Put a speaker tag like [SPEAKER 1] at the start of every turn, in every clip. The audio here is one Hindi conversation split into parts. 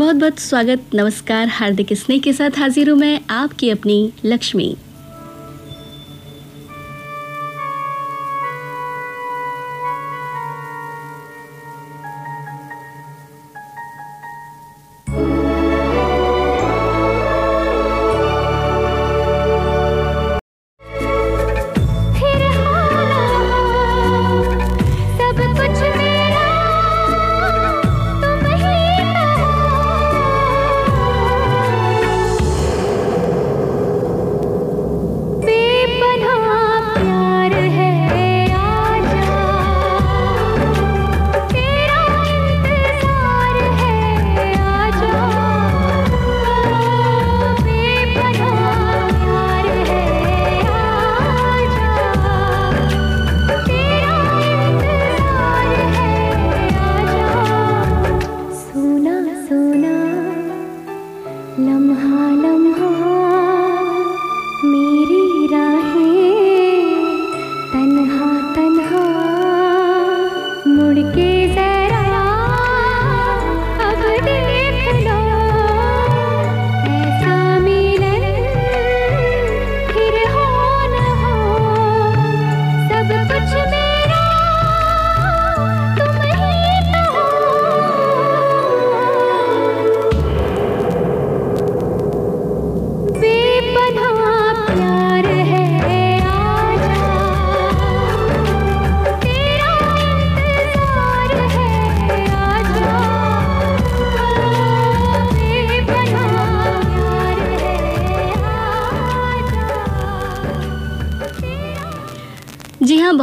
[SPEAKER 1] बहुत बहुत स्वागत नमस्कार हार्दिक स्नेह के साथ हाजिर हूँ मैं आपकी अपनी लक्ष्मी।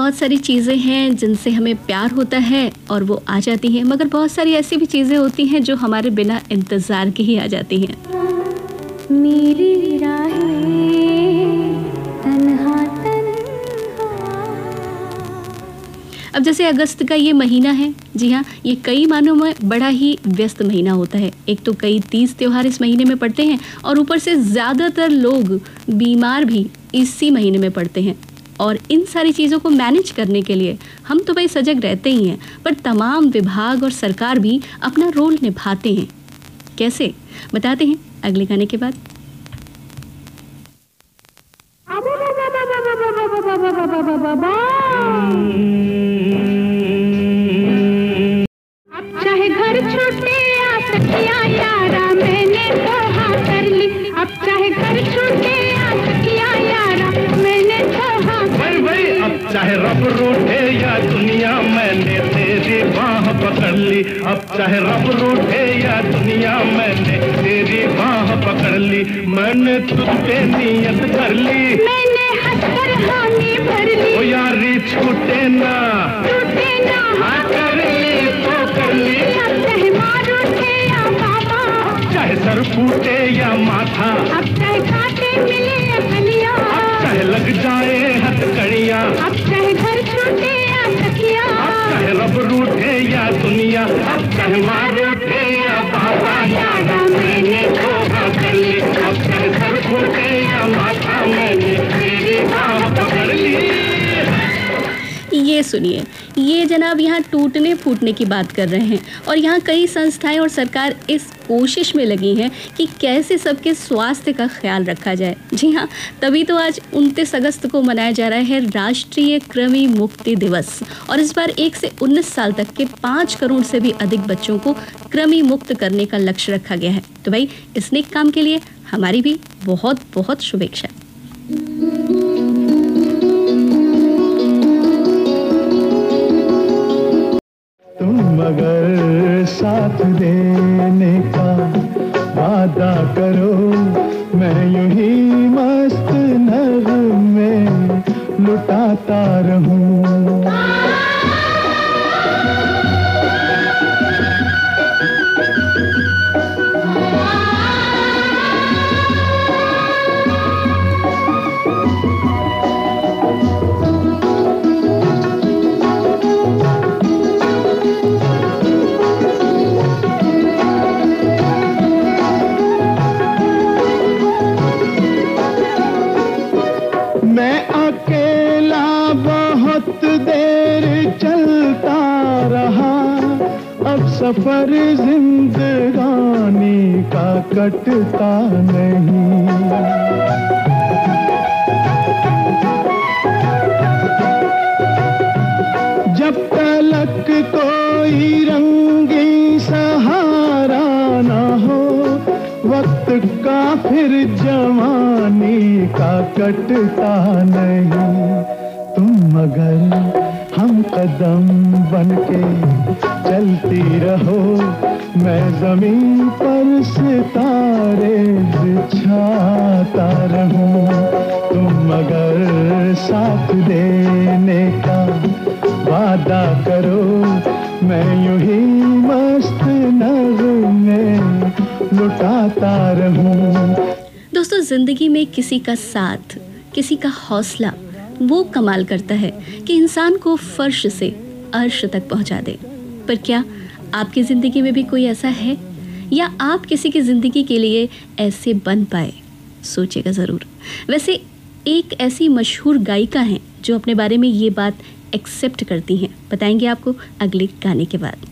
[SPEAKER 1] बहुत सारी चीज़ें हैं जिनसे हमें प्यार होता है और वो आ जाती हैं। मगर बहुत सारी ऐसी भी चीज़ें होती हैं जो हमारे बिना इंतज़ार के ही आ जाती हैं। मेरी अब जैसे अगस्त का ये महीना है जी हाँ ये कई मानों में बड़ा ही व्यस्त महीना होता है। एक तो कई तीस त्यौहार इस महीने में पड़ते हैं और ऊपर से ज़्यादातर लोग बीमार भी इसी महीने में पड़ते हैं। और इन सारी चीज़ों को मैनेज करने के लिए हम तो भाई सजग रहते ही हैं, पर तमाम विभाग और सरकार भी अपना रोल निभाते हैं। कैसे? बताते हैं अगले गाने के बाद।
[SPEAKER 2] चाहे
[SPEAKER 3] पकड़ ली। अब चाहे रब रूठे या दुनिया मैंने तेरी बाह पकड़ ली। मैंने तुझ पे नियत कर ली।
[SPEAKER 2] मैंने हामी भर ली।
[SPEAKER 3] ओ यारी छूटे ना। हाँ कर ली तो कर ली।
[SPEAKER 2] अब चाहे मार उठे या बाबा।
[SPEAKER 3] चाहे सर फूटे या माथा।
[SPEAKER 2] अब चाहे कांटे मिले या कलिया।
[SPEAKER 3] अब चाहे लग जाए हथकड़ियाँ।
[SPEAKER 2] अब चाहे घर छूटे
[SPEAKER 3] मार ये
[SPEAKER 1] सुनिए। ये जनाब यहाँ टूटने फूटने की बात कर रहे हैं और यहाँ कई संस्थाएँ और सरकार इस कोशिश में लगी हैं कि कैसे सबके स्वास्थ्य का ख्याल रखा जाए। जी हाँ तभी तो आज उनतीस अगस्त को मनाया जा रहा है राष्ट्रीय कृमि मुक्ति दिवस और इस बार एक से उन्नीस साल तक के पाँच करोड़ से भी अधिक बच्चों को कृमि मुक्त करने का लक्ष्य रखा गया है। तो भाई, इस नेक काम के लिए हमारी भी बहुत बहुत शुभेच्छा।
[SPEAKER 4] मगर साथ देने का वादा करो। सफ़र जिंदगानी का कटता नहीं। जब तलक कोई रंगी सहारा ना हो, वक्त का फिर जवानी का कटता नहीं। तुम मगर हम कदम बन के चलती रहो, मैं ज़मीन पर सितारे बिछाता रहूँ। तुम मगर साथ देने का वादा करो, मैं यूँ ही मस्त नगमे लुटाता रहूँ।
[SPEAKER 1] दोस्तों, ज़िंदगी में किसी का साथ, किसी का हौसला, वो कमाल करता है कि इंसान को फर्श से अर्श तक पहुँचा दे। पर क्या आपकी ज़िंदगी में भी कोई ऐसा है? या आप किसी की ज़िंदगी के लिए ऐसे बन पाए? सोचेगा ज़रूर। वैसे एक ऐसी मशहूर गायिका हैं जो अपने बारे में ये बात एक्सेप्ट करती हैं। बताएँगे आपको अगले गाने के बाद।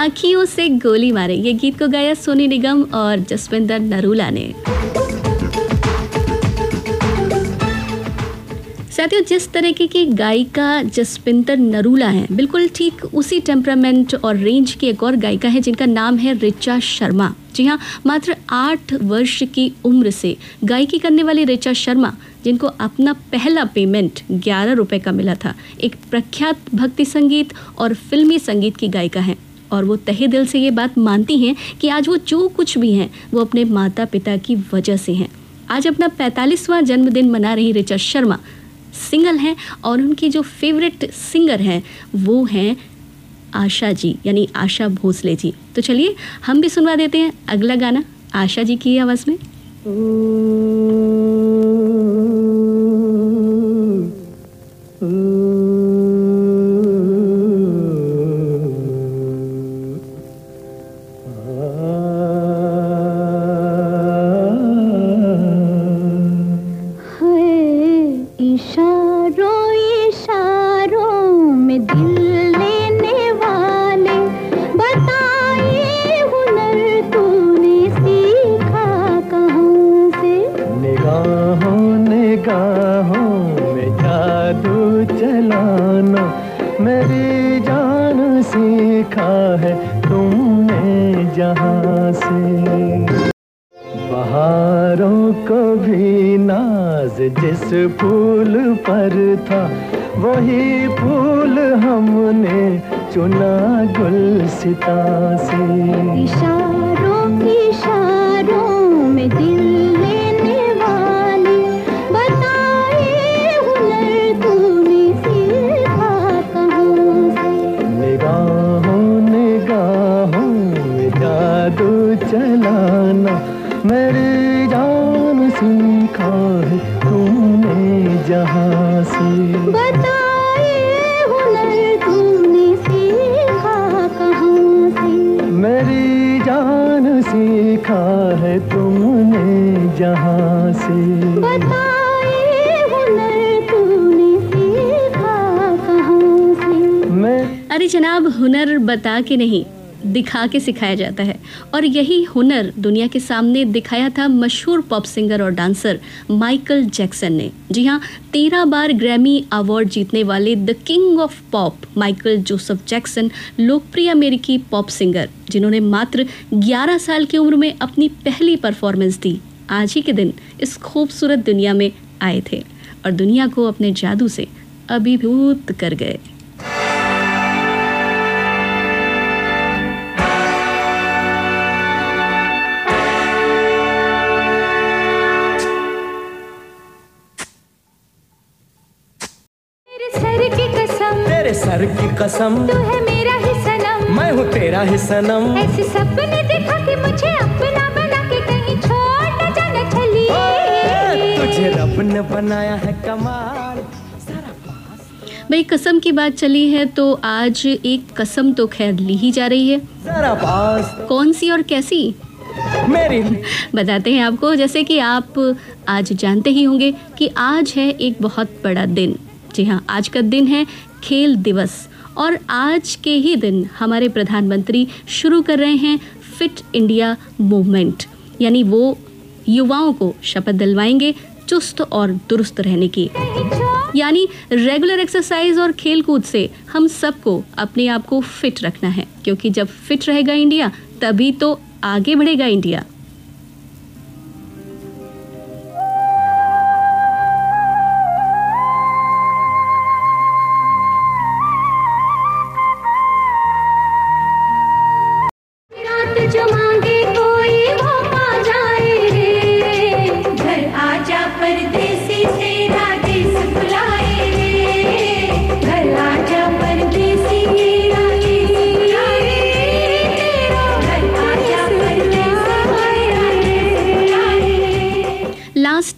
[SPEAKER 2] अखियों से गोली मारे।
[SPEAKER 1] ये गीत को गाया सोनी निगम और जसविंदर नरूला ने। साथियों जिस तरीके की गायिका जसविंदर नरूला हैं, बिल्कुल ठीक उसी टेम्परामेंट और रेंज की एक और गायिका है जिनका नाम है रिचा शर्मा। जी हाँ मात्र आठ वर्ष की उम्र से गायकी करने वाली रिचा शर्मा, जिनको अपना पहला पेमेंट ग्यारह रुपए का मिला था, एक प्रख्यात भक्ति संगीत और फिल्मी संगीत की गायिका हैं। और वो तहे दिल से ये बात मानती हैं कि आज वो जो कुछ भी हैं, वो अपने माता पिता की वजह से हैं। आज अपना पैंतालीसवां जन्मदिन मना रही रिचा शर्मा सिंगल हैं और उनकी जो फेवरेट सिंगर हैं, वो हैं आशा जी, यानी आशा भोसले जी। तो चलिए, हम भी सुनवा देते हैं अगला गाना आशा जी की आवाज़ में।
[SPEAKER 2] से।
[SPEAKER 4] बहारों को भी नाज जिस फूल पर था, वही फूल हमने चुना गुलसिता से।
[SPEAKER 2] इशारों
[SPEAKER 1] जनाब हुनर बता के नहीं, दिखा के सिखाया जाता है। और यही हुनर दुनिया के सामने दिखाया था मशहूर पॉप सिंगर और डांसर माइकल जैक्सन ने। जी हाँ तेरह बार ग्रैमी अवार्ड जीतने वाले the king of pop Michael Joseph Jackson, लोकप्रिय अमेरिकी पॉप सिंगर, जिन्होंने मात्र 11 साल की उम्र में अपनी पहली परफॉर्मेंस दी। आज ही के दिन इस खूबसूरत दुनिया में आए थे और दुनिया को अपने जादू से अभिभूत कर गए।
[SPEAKER 4] कसम।
[SPEAKER 2] तू है मेरा ही सनम।
[SPEAKER 4] मैं हूँ तेरा ही सनम।
[SPEAKER 2] ऐसे सपने दिखा के मुझे अपना बना के कहीं छोड़ न जाना चली।
[SPEAKER 4] तुझे रब ने बनाया है कमाल।
[SPEAKER 1] भाई कसम की बात चली है तो आज एक कसम तो खैर ली ही जा रही है।
[SPEAKER 4] पास।
[SPEAKER 1] कौन सी और कैसी?
[SPEAKER 4] मेरी।
[SPEAKER 1] बताते हैं आपको जैसे कि आप आज जानते ही होंगे कि आज है एक बहुत बड़ा दिन। जी हाँ आज का दिन है खेल दिवस। और आज के ही दिन हमारे प्रधानमंत्री शुरू कर रहे हैं फिट इंडिया मूवमेंट, यानी वो युवाओं को शपथ दिलवाएँगे चुस्त और दुरुस्त रहने की। यानी रेगुलर एक्सरसाइज और खेल कूद से हम सबको अपने आप को फिट रखना है, क्योंकि जब फिट रहेगा इंडिया, तभी तो आगे बढ़ेगा India.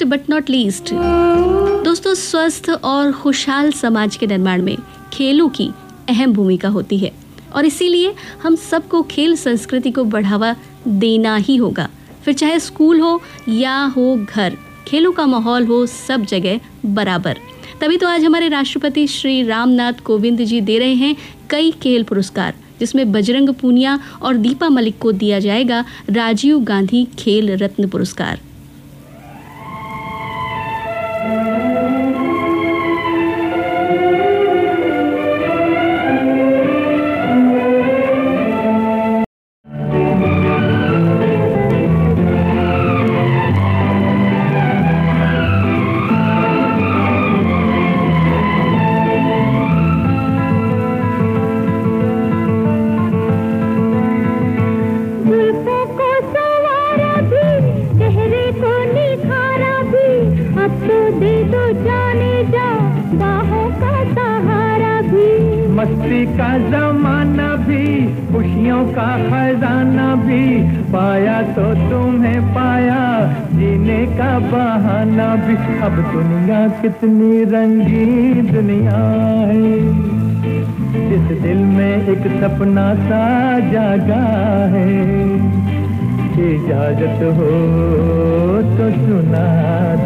[SPEAKER 1] Last but not least दोस्तों, स्वस्थ और खुशहाल समाज के निर्माण में खेलों की अहम भूमिका होती है। और इसीलिए हम सबको खेल संस्कृति को बढ़ावा देना ही होगा। फिर चाहे स्कूल हो या हो घर, खेलों का माहौल हो सब जगह बराबर। तभी तो आज हमारे राष्ट्रपति श्री रामनाथ कोविंद जी दे रहे हैं कई खेल पुरस्कार, जिसमें बजरंग पूनिया और दीपा मलिक को दिया जाएगा राजीव गांधी खेल रत्न पुरस्कार।
[SPEAKER 4] का जमाना भी, खुशियों का खजाना भी। पाया तो तुम्हें पाया, जीने का बहाना भी। अब दुनिया कितनी रंगीन दुनिया है। इस दिल में एक सपना सा जागा है। इजाज़त हो तो सुना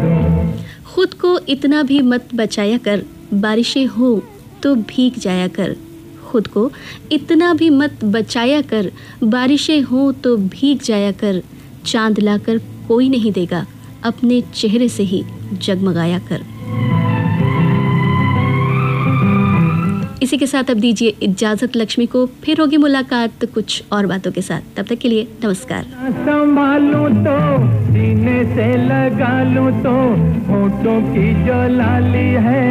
[SPEAKER 4] दूँ।
[SPEAKER 1] खुद को इतना भी मत बचाया कर, बारिशें हो तो भीग जाया कर। खुद को इतना भी मत बचाया कर बारिशें हो तो भीग जाया कर चाँद लाकर कोई नहीं देगा अपने चेहरे से ही जगमगाया कर। इसी के साथ अब दीजिए इजाज़त लक्ष्मी को फिर होगी मुलाकात कुछ और बातों के साथ। तब तक के लिए नमस्कार।
[SPEAKER 4] संभालूं तो सीने से लगा लूँ तो होठों की जो लाली है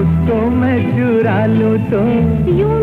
[SPEAKER 4] उसको मैं चुरा लूँ तो।
[SPEAKER 2] यूँ